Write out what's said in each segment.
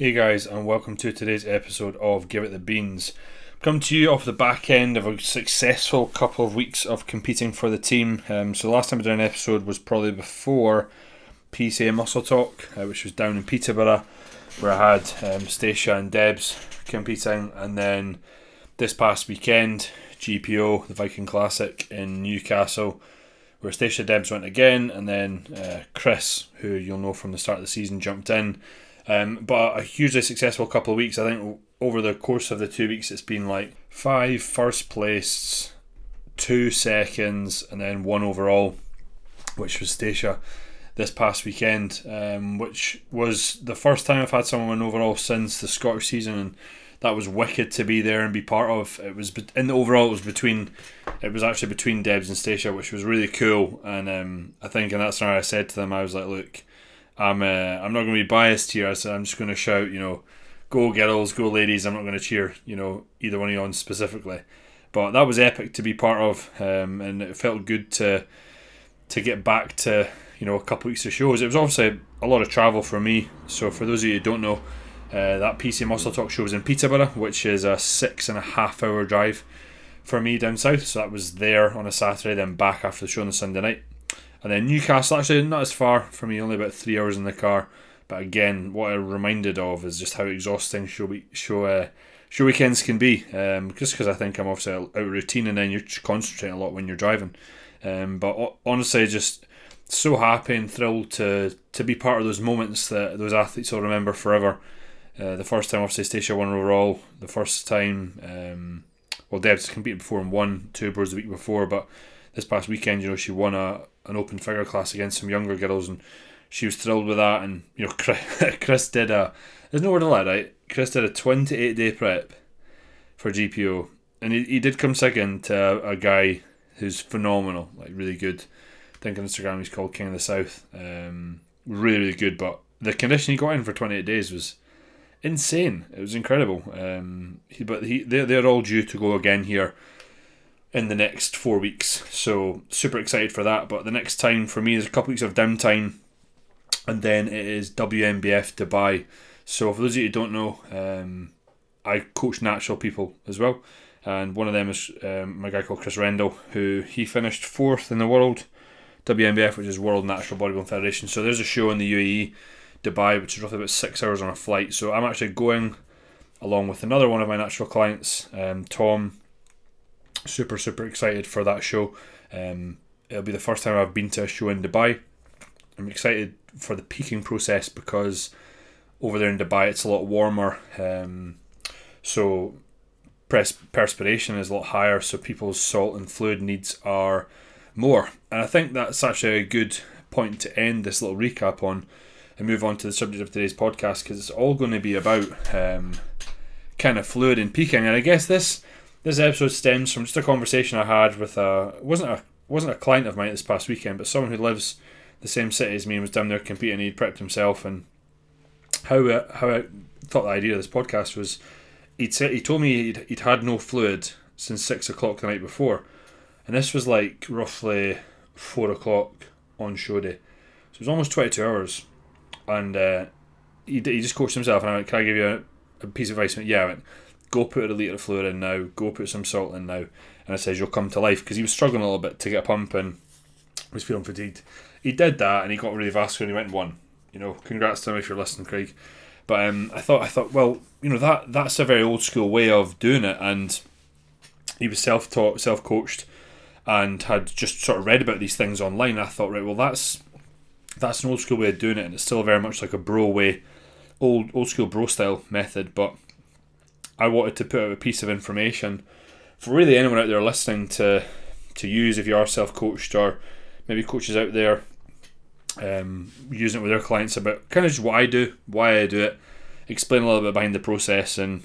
Hey guys, and welcome to today's episode of Give It the Beans. Come to you off the back end of a successful couple of weeks of competing for the team. Um, so, last time I did an episode was probably before PCA Muscle Talk, uh, which was down in Peterborough, where I had um, Stacia and Debs competing, and then this past weekend, GPO, the Viking Classic in Newcastle, where Stacia Debs went again, and then uh, Chris, who you'll know from the start of the season, jumped in. Um, but a hugely successful couple of weeks. I think over the course of the two weeks, it's been like five first place, two seconds, and then one overall, which was Stacia this past weekend, um, which was the first time I've had someone overall since the Scottish season, and that was wicked to be there and be part of. It was in the overall, it was between, it was actually between Debs and Stacia, which was really cool. And um, I think in that scenario, I said to them, I was like, look I'm uh, I'm not going to be biased here. So I'm just going to shout, you know, go girls, go ladies. I'm not going to cheer, you know, either one of you on specifically. But that was epic to be part of, um, and it felt good to to get back to you know a couple weeks of shows. It was obviously a lot of travel for me. So for those of you who don't know, uh, that PC Muscle Talk show was in Peterborough, which is a six and a half hour drive for me down south. So that was there on a Saturday, then back after the show on the Sunday night. And then Newcastle, actually not as far for me, only about three hours in the car. But again, what I'm reminded of is just how exhausting show we, show uh, show weekends can be. Um, just because I think I'm obviously out of routine, and then you're concentrating a lot when you're driving. Um, but honestly, just so happy and thrilled to to be part of those moments that those athletes will remember forever. Uh, the first time, obviously, Stacia won overall. The first time, um, well, Deb's competed before and won two bros the week before, but this past weekend, you know, she won a an open figure class against some younger girls, and she was thrilled with that. And you know, Chris did a there's no word to lie, right? Chris did a 28 day prep for GPO, and he, he did come second to a, a guy who's phenomenal, like really good. I think on Instagram he's called King of the South. Um, really, really good. But the condition he got in for 28 days was insane. It was incredible. Um, he, but he, they're, they're all due to go again here in the next four weeks. So super excited for that. But the next time for me is a couple weeks of downtime, and then it is WNBF Dubai. So for those of you who don't know, um, I coach natural people as well, and one of them is um, my guy called Chris Rendell, who he finished fourth in the world WNBF, which is World Natural Bodybuilding Federation. So there's a show in the UAE, Dubai, which is roughly about six hours on a flight. So I'm actually going along with another one of my natural clients, um, Tom super super excited for that show. Um, it'll be the first time I've been to a show in Dubai. I'm excited for the peaking process because over there in Dubai it's a lot warmer, um, so perspiration is a lot higher, so people's salt and fluid needs are more. And I think that's actually a good point to end this little recap on and move on to the subject of today's podcast because it's all going to be about um, kind of fluid and peaking. And I guess this this episode stems from just a conversation I had with a wasn't a wasn't a client of mine this past weekend, but someone who lives the same city as me and was down there competing. He'd prepped himself, and how how I thought the idea of this podcast was he'd said he told me he'd, he'd had no fluid since six o'clock the night before, and this was like roughly four o'clock on show day, so it was almost twenty two hours, and uh, he he just coached himself, and I went, "Can I give you a, a piece of advice?" Went, yeah, I went, go put a litre of fluid in now, go put some salt in now. And I says, you'll come to life because he was struggling a little bit to get a pump and was feeling fatigued. He did that and he got really vascular and he went won. You know, congrats to him if you're listening, Craig. But um, I thought, I thought, well, you know, that that's a very old school way of doing it. And he was self taught, self coached, and had just sort of read about these things online. I thought, right, well, that's that's an old school way of doing it, and it's still very much like a bro way, old old school bro style method. But I wanted to put out a piece of information for really anyone out there listening to to use if you are self coached or maybe coaches out there um, using it with their clients about kind of just what I do, why I do it, explain a little bit behind the process, and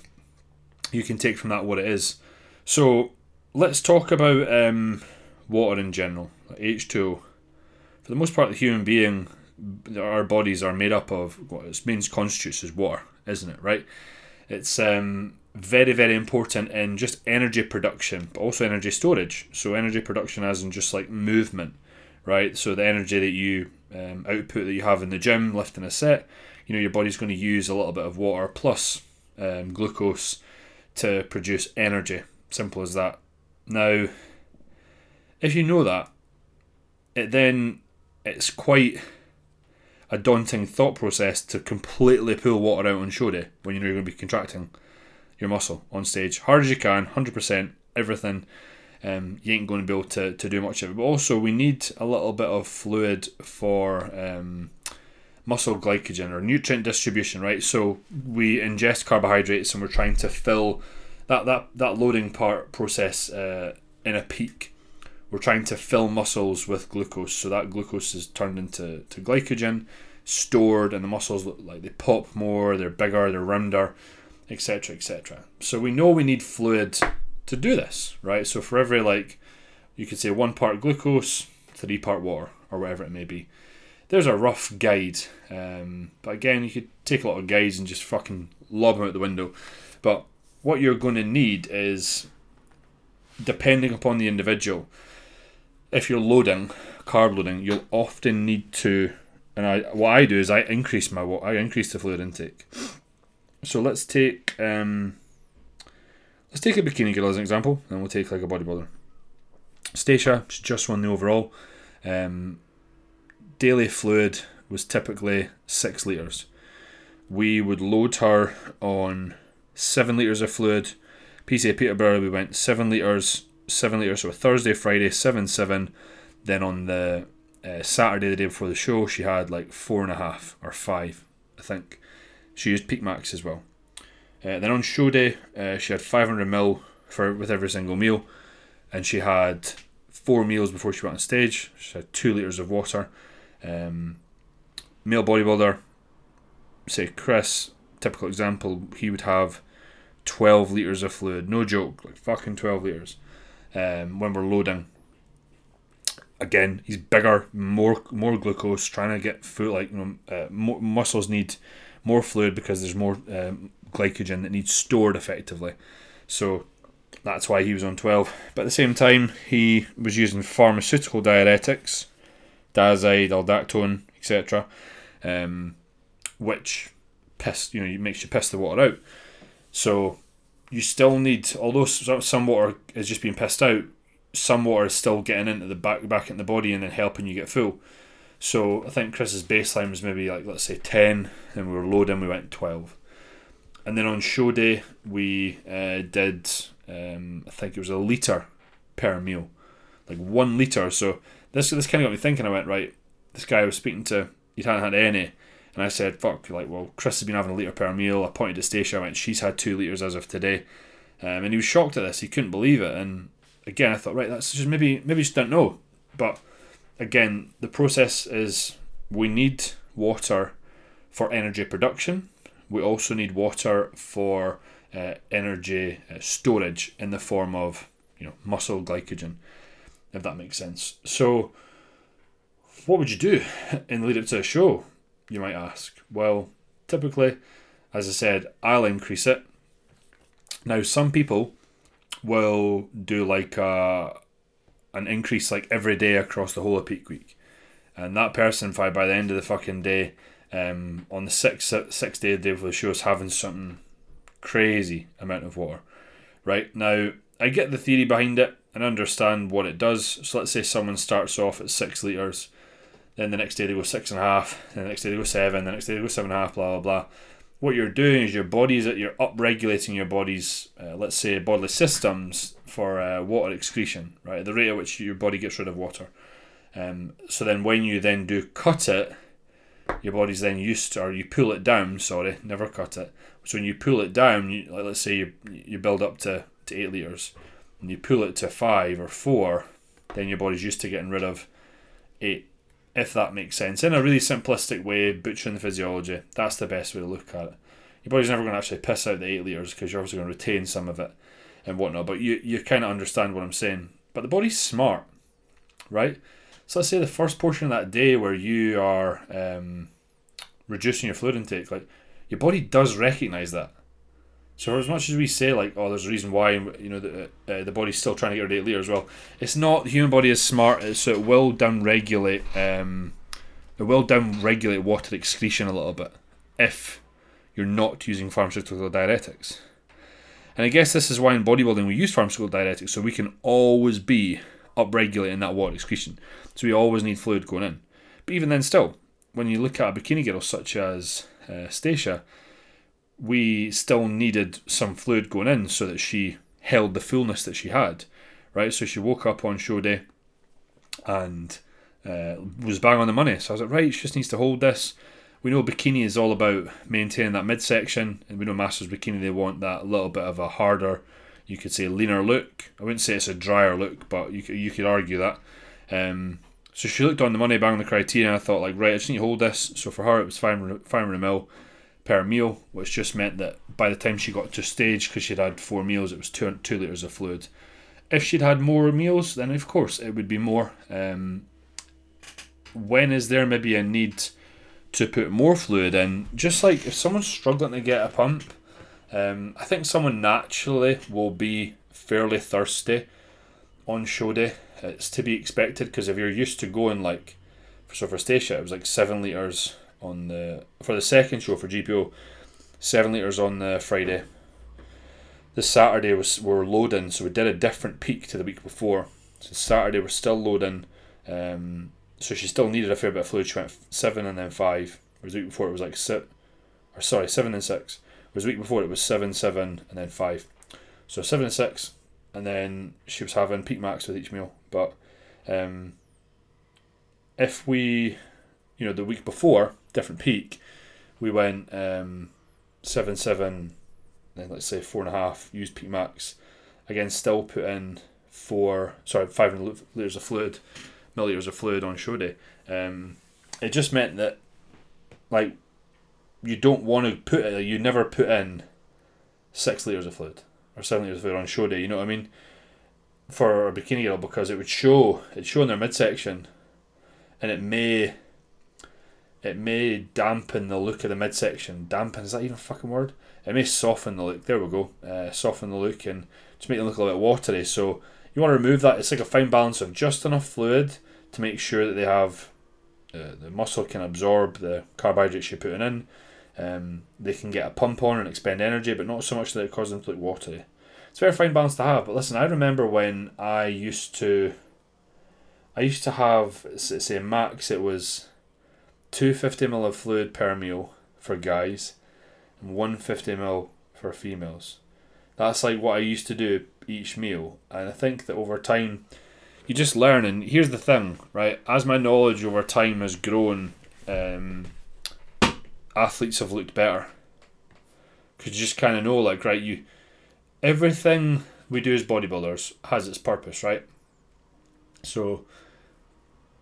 you can take from that what it is. So let's talk about um, water in general, H2O. For the most part, the human being, our bodies are made up of what its main constitutes is water, isn't it? Right? It's um, very, very important in just energy production, but also energy storage. So, energy production as in just like movement, right? So, the energy that you um, output that you have in the gym, lifting a set, you know your body's going to use a little bit of water plus um, glucose to produce energy. Simple as that. Now, if you know that, it then it's quite a daunting thought process to completely pull water out on show day when you know you're going to be contracting your muscle on stage hard as you can, hundred percent, everything. Um, you ain't going to be able to, to do much of it. But also, we need a little bit of fluid for um, muscle glycogen or nutrient distribution, right? So we ingest carbohydrates and we're trying to fill that that that loading part process uh, in a peak. We're trying to fill muscles with glucose, so that glucose is turned into to glycogen, stored, and the muscles look like they pop more, they're bigger, they're rounder, etc., etc. So we know we need fluid to do this, right? So for every like, you could say one part glucose, three part water, or whatever it may be there's a rough guide. Um, but again, you could take a lot of guides and just fucking lob them out the window. But what you're going to need is, depending upon the individual, if you're loading, carb loading, you'll often need to. And I, what I do is I increase my I increase the fluid intake. So let's take um, let's take a bikini girl as an example, and we'll take like a bodybuilder. Stacia, she's just won the overall. Um, daily fluid was typically six litres. We would load her on seven litres of fluid. PCA Peterborough, we went seven litres, seven litres, so Thursday, Friday, seven, seven. Then on the uh, Saturday, the day before the show, she had like four and a half or five, I think. She used Peak Max as well. Uh, then on show day, uh, she had 500 mil for with every single meal, and she had four meals before she went on stage. She had two litres of water, um, male bodybuilder, say Chris, typical example, he would have 12 litres of fluid. No joke, like fucking 12 litres um, when we're loading. Again, he's bigger, more more glucose, trying to get food like you know, uh, muscles need more fluid because there's more um, glycogen that needs stored effectively. So that's why he was on 12. But at the same time, he was using pharmaceutical diuretics Dyazide, aldactone, etc., um, which piss you know makes you piss the water out. So you still need, although some water is just being pissed out, some water is still getting into the back back in the body and then helping you get full. So I think Chris's baseline was maybe like let's say ten, and we were loading, we went twelve, and then on show day we uh, did um, I think it was a liter per meal, like one liter. So this this kind of got me thinking. I went right. This guy I was speaking to, he hadn't had any, and I said, "Fuck!" Like, well, Chris has been having a liter per meal. I pointed to Stacia. I went, "She's had two liters as of today," um, and he was shocked at this. He couldn't believe it. And again, I thought, right, that's just maybe maybe just don't know. But again, the process is we need water for energy production. We also need water for uh, energy uh, storage in the form of you know muscle glycogen if that makes sense. So, what would you do in the lead up to a show? You might ask. Well, typically, as I said, I'll increase it. Now, some people will do like a, an increase like every day across the whole of peak week, and that person, by by the end of the fucking day, um, on the sixth sixth day of the day for the show, is having something crazy amount of water. Right now, I get the theory behind it and understand what it does. So let's say someone starts off at six litres, then the next day they go six and a half, then the next day they go seven, the next day they go seven and a half, blah blah blah. What you're doing is your body's you're upregulating your body's, uh, let's say, bodily systems for uh, water excretion, right? The rate at which your body gets rid of water. Um, so then when you then do cut it, your body's then used to, or you pull it down. Sorry, never cut it. So when you pull it down, you, like let's say you you build up to, to eight liters and you pull it to five or four, then your body's used to getting rid of eight, if that makes sense. In a really simplistic way, butchering the physiology, that's the best way to look at it. Your body's never going to actually piss out the eight litres because you're obviously going to retain some of it and whatnot, but you, you kind of understand what I'm saying. But the body's smart, right? So let's say the first portion of that day where you are um, reducing your fluid intake, like your body does recognize that. So as much as we say like, oh, there's a reason why you know the uh, the body's still trying to get rid of liters. Well, it's not. The human body is smart, uh, so it will down regulate. Um, it will down regulate water excretion a little bit. if you're not using pharmaceutical diuretics. And I guess this is why in bodybuilding we use diuretics, so we can always be upregulating that water excretion. So we always need fluid going in. But even then, still, when you look at a bikini girl such as uh, Stacia, we still needed some fluid going in so that she held the fullness that she had, right? So she woke up on show day and uh, was bang on the money. So I was like, right, she just needs to hold this. We know bikini is all about maintaining that midsection, and we know Masters bikini they want that little bit of a harder, you could say leaner look. I wouldn't say it's a drier look, but you you could argue that. Um, so she looked on the money, bang on the criteria, and I thought like, right, I just need to hold this. So for her, it was 500, 500 mil per meal, which just meant that by the time she got to stage, because she'd had four meals, it was two two liters of fluid. If she'd had more meals, then of course it would be more. Um, when is there maybe a need to put more fluid in? Just like if someone's struggling to get a pump, um, I think someone naturally will be fairly thirsty on show day. It's to be expected because if you're used to going like, so for Stacia, it was like seven liters on the for the second show for GPO, seven liters on the Friday. The Saturday was we were loading, so we did a different peak to the week before. So Saturday we're still loading, um, so she still needed a fair bit of fluid. She went seven and then five. Whereas the week before it was like six, or sorry, seven and six. Whereas the week before it was seven, seven, and then five. So seven and six, and then she was having peak max with each meal. But um, if we, you know, the week before different peak, we went um, seven seven, then let's say four and a half. Used peak max, again still put in four sorry five hundred liters of fluid, milliliters of fluid on show day. Um, it just meant that like you don't want to put it. You never put in six liters of fluid or seven liters of fluid on show day. You know what I mean? For a bikini girl because it would show it show in their midsection, and it may it may dampen the look of the midsection. Dampen is that even a fucking word? It may soften the look. There we go. Uh, soften the look and just make them look a little bit watery. So you want to remove that. It's like a fine balance of just enough fluid to make sure that they have uh, the muscle can absorb the carbohydrates you're putting in. Um, they can get a pump on and expend energy, but not so much that it causes them to look watery. It's a very fine balance to have. But listen, I remember when I used to, I used to have say max. It was 250 ml of fluid per meal for guys and 150 ml for females. That's like what I used to do each meal, and I think that over time you just learn. And here's the thing, right? As my knowledge over time has grown, um, athletes have looked better because you just kind of know, like, right, you everything we do as bodybuilders has its purpose, right? So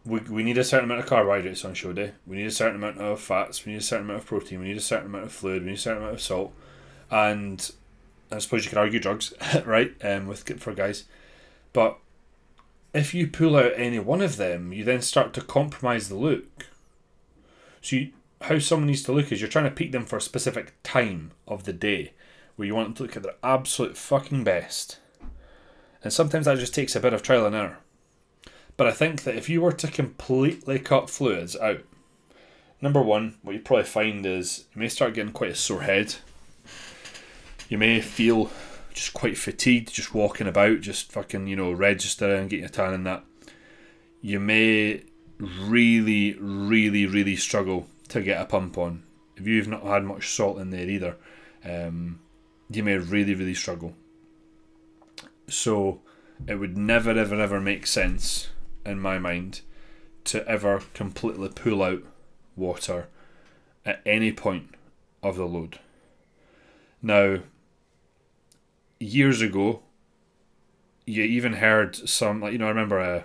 we, we need a certain amount of carbohydrates on show day. We need a certain amount of fats. We need a certain amount of protein. We need a certain amount of fluid. We need a certain amount of salt, and I suppose you could argue drugs, right? Um, with for guys, but if you pull out any one of them, you then start to compromise the look. So you, how someone needs to look is you're trying to peak them for a specific time of the day, where you want them to look at their absolute fucking best, and sometimes that just takes a bit of trial and error. But I think that if you were to completely cut fluids out, number one, what you probably find is you may start getting quite a sore head. You may feel just quite fatigued, just walking about, just fucking, you know, registering, and getting a tan and that. You may really, really, really struggle to get a pump on. If you've not had much salt in there either, um, you may really, really struggle. So it would never, ever, ever make sense in my mind to ever completely pull out water at any point of the load. Now, years ago, you even heard some, like, you know, I remember uh,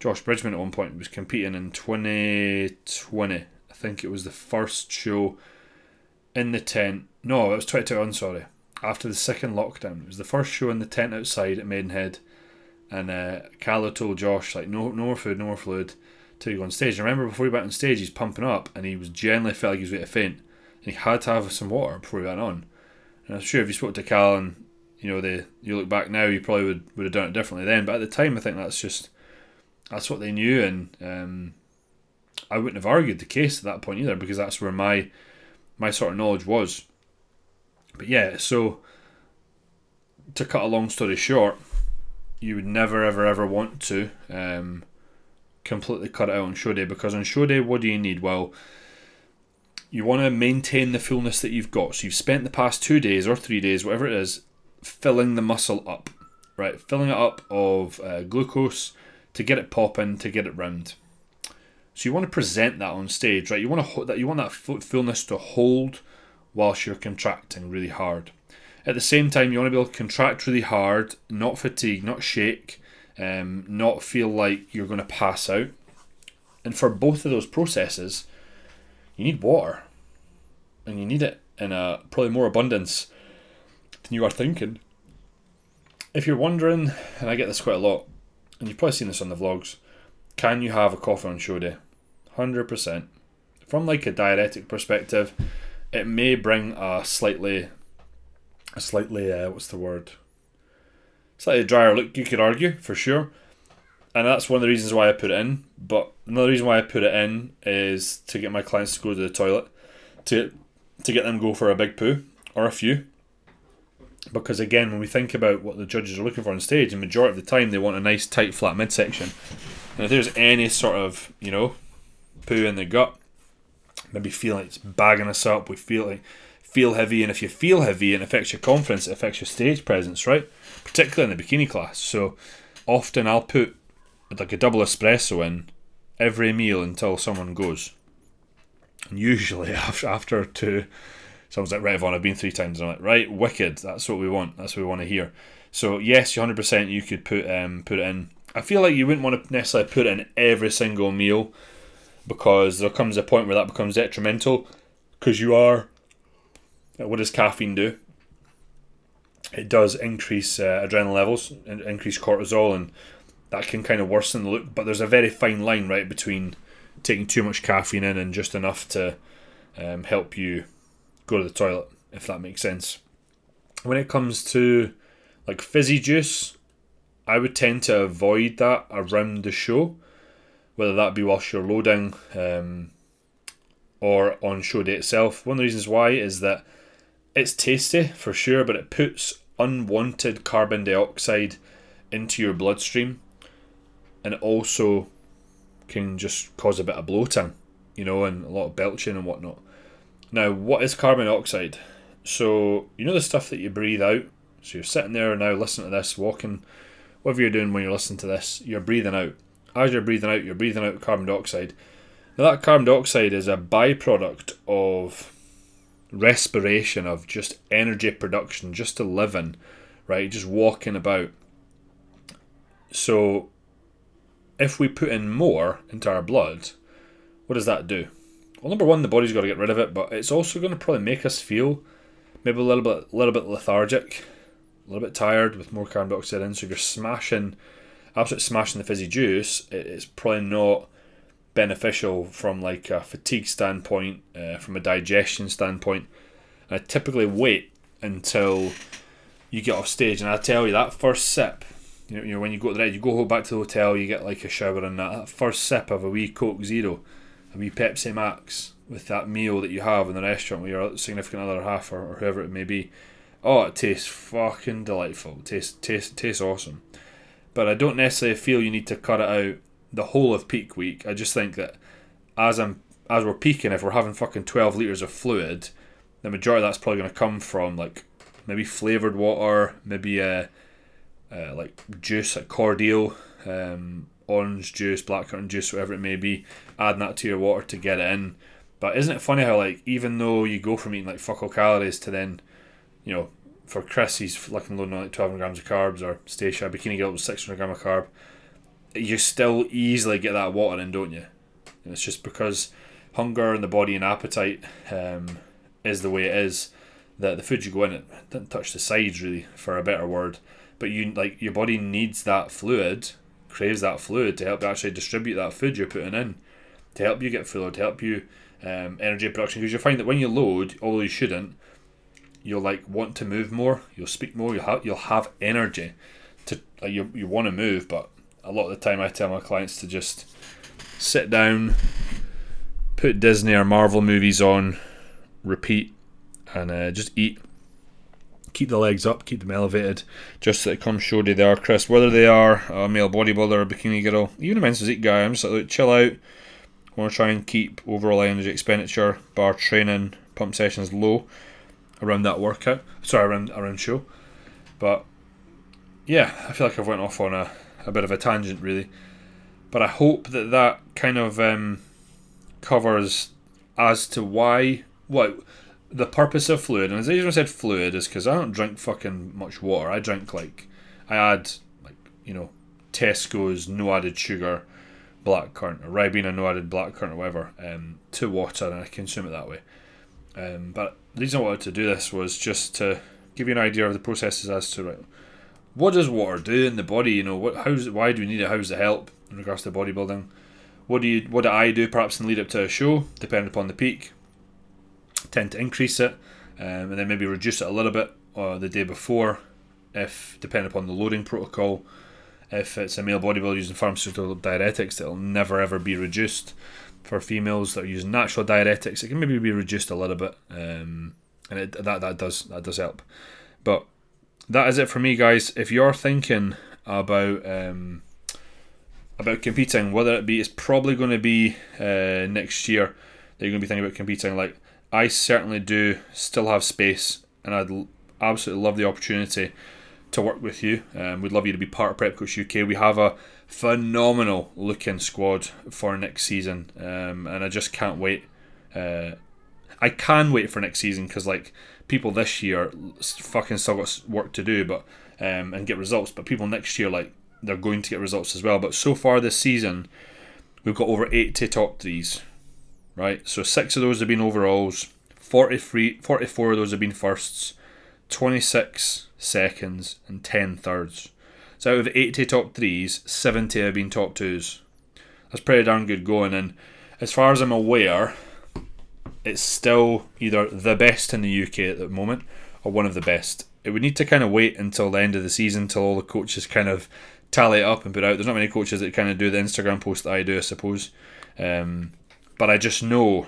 Josh Bridgman at one point was competing in 2020. I think it was the first show in the tent. No, it was 2021, sorry. After the second lockdown. It was the first show in the tent outside at Maidenhead and uh, told Josh like no no more food, no more fluid till you go on stage. I remember before he went on stage, he's pumping up and he was generally felt like he was going to faint. And he had to have some water before he went on. And I'm sure if you spoke to Cal and you know they you look back now, you probably would, would have done it differently then. But at the time, I think that's just that's what they knew, and um, I wouldn't have argued the case at that point either because that's where my my sort of knowledge was. But yeah, so to cut a long story short, you would never, ever, ever want to um, completely cut it out on show day because on show day, what do you need? Well, you want to maintain the fullness that you've got. So you've spent the past two days or three days, whatever it is, filling the muscle up, right? Filling it up of uh, glucose to get it popping, to get it round. So you want to present that on stage, right? You want to that you want that fullness to hold whilst you're contracting really hard. At the same time, you want to be able to contract really hard, not fatigue, not shake, um, not feel like you're going to pass out. And for both of those processes, you need water, and you need it in a probably more abundance you are thinking. If you're wondering, and I get this quite a lot, and you've probably seen this on the vlogs, can you have a coffee on show day? Hundred percent. From like a diuretic perspective, it may bring a slightly, a slightly uh, what's the word? Slightly drier look. You could argue for sure, and that's one of the reasons why I put it in. But another reason why I put it in is to get my clients to go to the toilet, to to get them go for a big poo or a few. Because again, when we think about what the judges are looking for on stage, the majority of the time they want a nice tight flat midsection. And if there's any sort of you know poo in the gut, maybe feel like it's bagging us up, we feel like feel heavy, and if you feel heavy, and it affects your confidence, it affects your stage presence, right? Particularly in the bikini class. So often I'll put like a double espresso in every meal until someone goes. And usually after after two, someone's like, right, Yvonne, I've been three times. And I'm like, right, wicked. That's what we want. That's what we want to hear. So yes, 100% you could put um, put it in. I feel like you wouldn't want to necessarily put it in every single meal because there comes a point where that becomes detrimental because you are. What does caffeine do? It does increase uh, adrenaline levels, increase cortisol, and that can kind of worsen the look. But there's a very fine line, right, between taking too much caffeine in and just enough to um, help you go to the toilet, if that makes sense. When it comes to like fizzy juice, I would tend to avoid that around the show, whether that be whilst you're loading um, or on show day itself. One of the reasons why is that it's tasty for sure, but it puts unwanted carbon dioxide into your bloodstream and it also can just cause a bit of bloating, you know, and a lot of belching and whatnot. Now, what is carbon dioxide? So, you know the stuff that you breathe out? So, you're sitting there now listening to this, walking, whatever you're doing when you're listening to this, you're breathing out. As you're breathing out, you're breathing out carbon dioxide. Now, that carbon dioxide is a byproduct of respiration, of just energy production, just to living, right? Just walking about. So, if we put in more into our blood, what does that do? Well, number one, the body's got to get rid of it, but it's also going to probably make us feel maybe a little bit, a little bit lethargic, a little bit tired with more carbon dioxide in. So if you're smashing, absolutely smashing the fizzy juice, it's probably not beneficial from like a fatigue standpoint, uh, from a digestion standpoint. And I typically wait until you get off stage, and I tell you that first sip you know, when you go to the you go back to the hotel, you get like a shower and that first sip of a wee Coke Zero, a wee Pepsi Max with that meal that you have in the restaurant with your significant other half or, or whoever it may be. Oh, it tastes fucking delightful. It tastes tastes tastes awesome. But I don't necessarily feel you need to cut it out the whole of peak week. I just think that as I'm as we're peaking, if we're having fucking twelve liters of fluid, the majority of that's probably going to come from like maybe flavored water, maybe a uh, uh, like juice, like cordial, um, orange juice, blackcurrant juice, whatever it may be, adding that to your water to get it in. But isn't it funny how like even though you go from eating like fuck all calories to then, you know, for Chris he's fucking loading on like twelve grams of carbs or Stacia Bikini Girl was six hundred gram of carb, you still easily get that water in, don't you? And it's just because hunger in the body and appetite um, is the way it is that the food you go in it doesn't touch the sides really for a better word but you like your body needs that fluid, craves that fluid to help you actually distribute that food you're putting in, to help you get fuller, to help you um, energy production. Because you find that when you load, although you shouldn't, you'll like want to move more. You'll speak more. You'll have you'll have energy to like you you want to move, but a lot of the time I tell my clients to just sit down, put Disney or Marvel movies on, repeat, and uh, just eat. Keep the legs up, keep them elevated, just so it comes show they are, Chris. Whether they are a male bodybuilder a bikini girl, even a men's physique guy, I'm just like, look, chill out. I want to try and keep overall energy expenditure, bar training, pump sessions low around that workout. Sorry, around around show. But yeah, I feel like I've went off on a, a bit of a tangent really. But I hope that that kind of um, covers as to why what the purpose of fluid. And as I said fluid is because I don't drink fucking much water. I drink like I add like you know Tesco's no added sugar black currant or Ribena no added black currant or whatever um, to water and I consume it that way. Um, but the reason I wanted to do this was just to give you an idea of the processes as to right, what does water do in the body. You know, what how's why do we need it? How's it help in regards to bodybuilding? What do you what do I do perhaps in lead up to a show, depending upon the peak? Tend to increase it, um, and then maybe reduce it a little bit uh, the day before, if depending upon the loading protocol. If it's a male bodybuilder using pharmaceutical diuretics, it'll never ever be reduced for females that are using natural diuretics, it can maybe be reduced a little bit, um, and it, that that does that does help. But that is it for me, guys. If you're thinking about um, about competing, whether it be it's probably going to be uh, next year that you're going to be thinking about competing. Like I certainly do, still have space, and I'd absolutely love the opportunity to work with you. Um, we'd love you to be part of Prep Coach UK. We have a phenomenal looking squad for next season, um, and I just can't wait. Uh, I can wait for next season because like people this year fucking still got work to do, but um, and get results. But people next year like they're going to get results as well. But so far this season, we've got over eighty top threes, right? So six of those have been overalls, 43, 44 of those have been firsts, twenty six seconds, and 10 thirds. So out of 80 top threes, 70 have been top twos. That's pretty darn good going. And as far as I'm aware, it's still either the best in the UK at the moment or one of the best. It would need to kind of wait until the end of the season till all the coaches kind of tally it up and put out. There's not many coaches that kind of do the Instagram post that I do, I suppose. Um, but I just know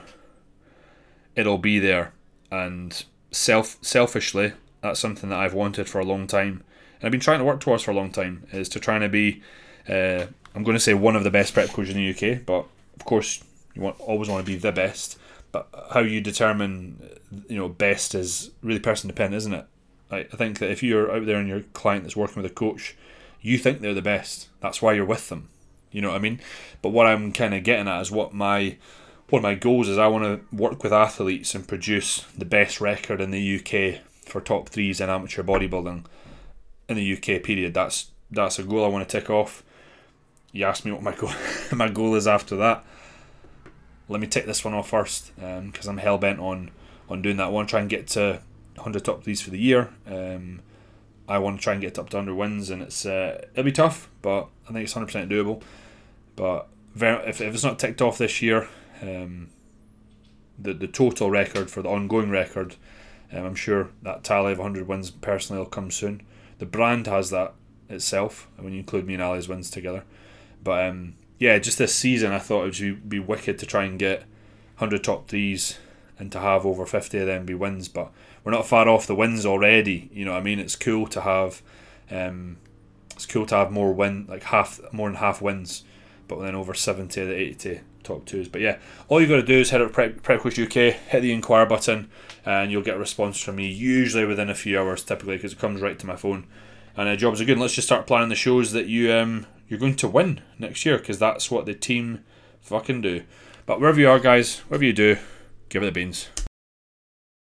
it'll be there. And self selfishly, that's something that I've wanted for a long time, and I've been trying to work towards for a long time. Is to trying to be, uh, I'm going to say one of the best prep coaches in the UK, but of course you want always want to be the best. But how you determine, you know, best is really person dependent, isn't it? I, I think that if you're out there and your client that's working with a coach, you think they're the best. That's why you're with them. You know what I mean? But what I'm kind of getting at is what my one of my goals is. I want to work with athletes and produce the best record in the UK for top threes in amateur bodybuilding in the UK period. That's that's a goal I want to tick off. You asked me what my goal my goal is after that. Let me tick this one off first because um, I'm hell bent on on doing that. I want to try and get to 100 top threes for the year. Um, I want to try and get up to 100 wins, and it's uh, it'll be tough, but I think it's 100% doable. But very, if, if it's not ticked off this year, um, the the total record for the ongoing record um, I'm sure that tally of 100 wins personally will come soon. The brand has that itself when you include me and Ali's wins together. But um, yeah, just this season, I thought it would be wicked to try and get 100 top threes and to have over 50 of them be wins. But we're not far off the wins already. You know I mean? It's cool to have. Um, it's cool to have more win, like half, more than half wins, but then over 70 of the 80 top twos. But yeah, all you got to do is head up Prep Coach UK, hit the inquire button, and you'll get a response from me, usually within a few hours, typically, because it comes right to my phone. And uh, jobs are good. And let's just start planning the shows that you um you're going to win next year, because that's what the team fucking do. But wherever you are, guys, whatever you do, give it the beans.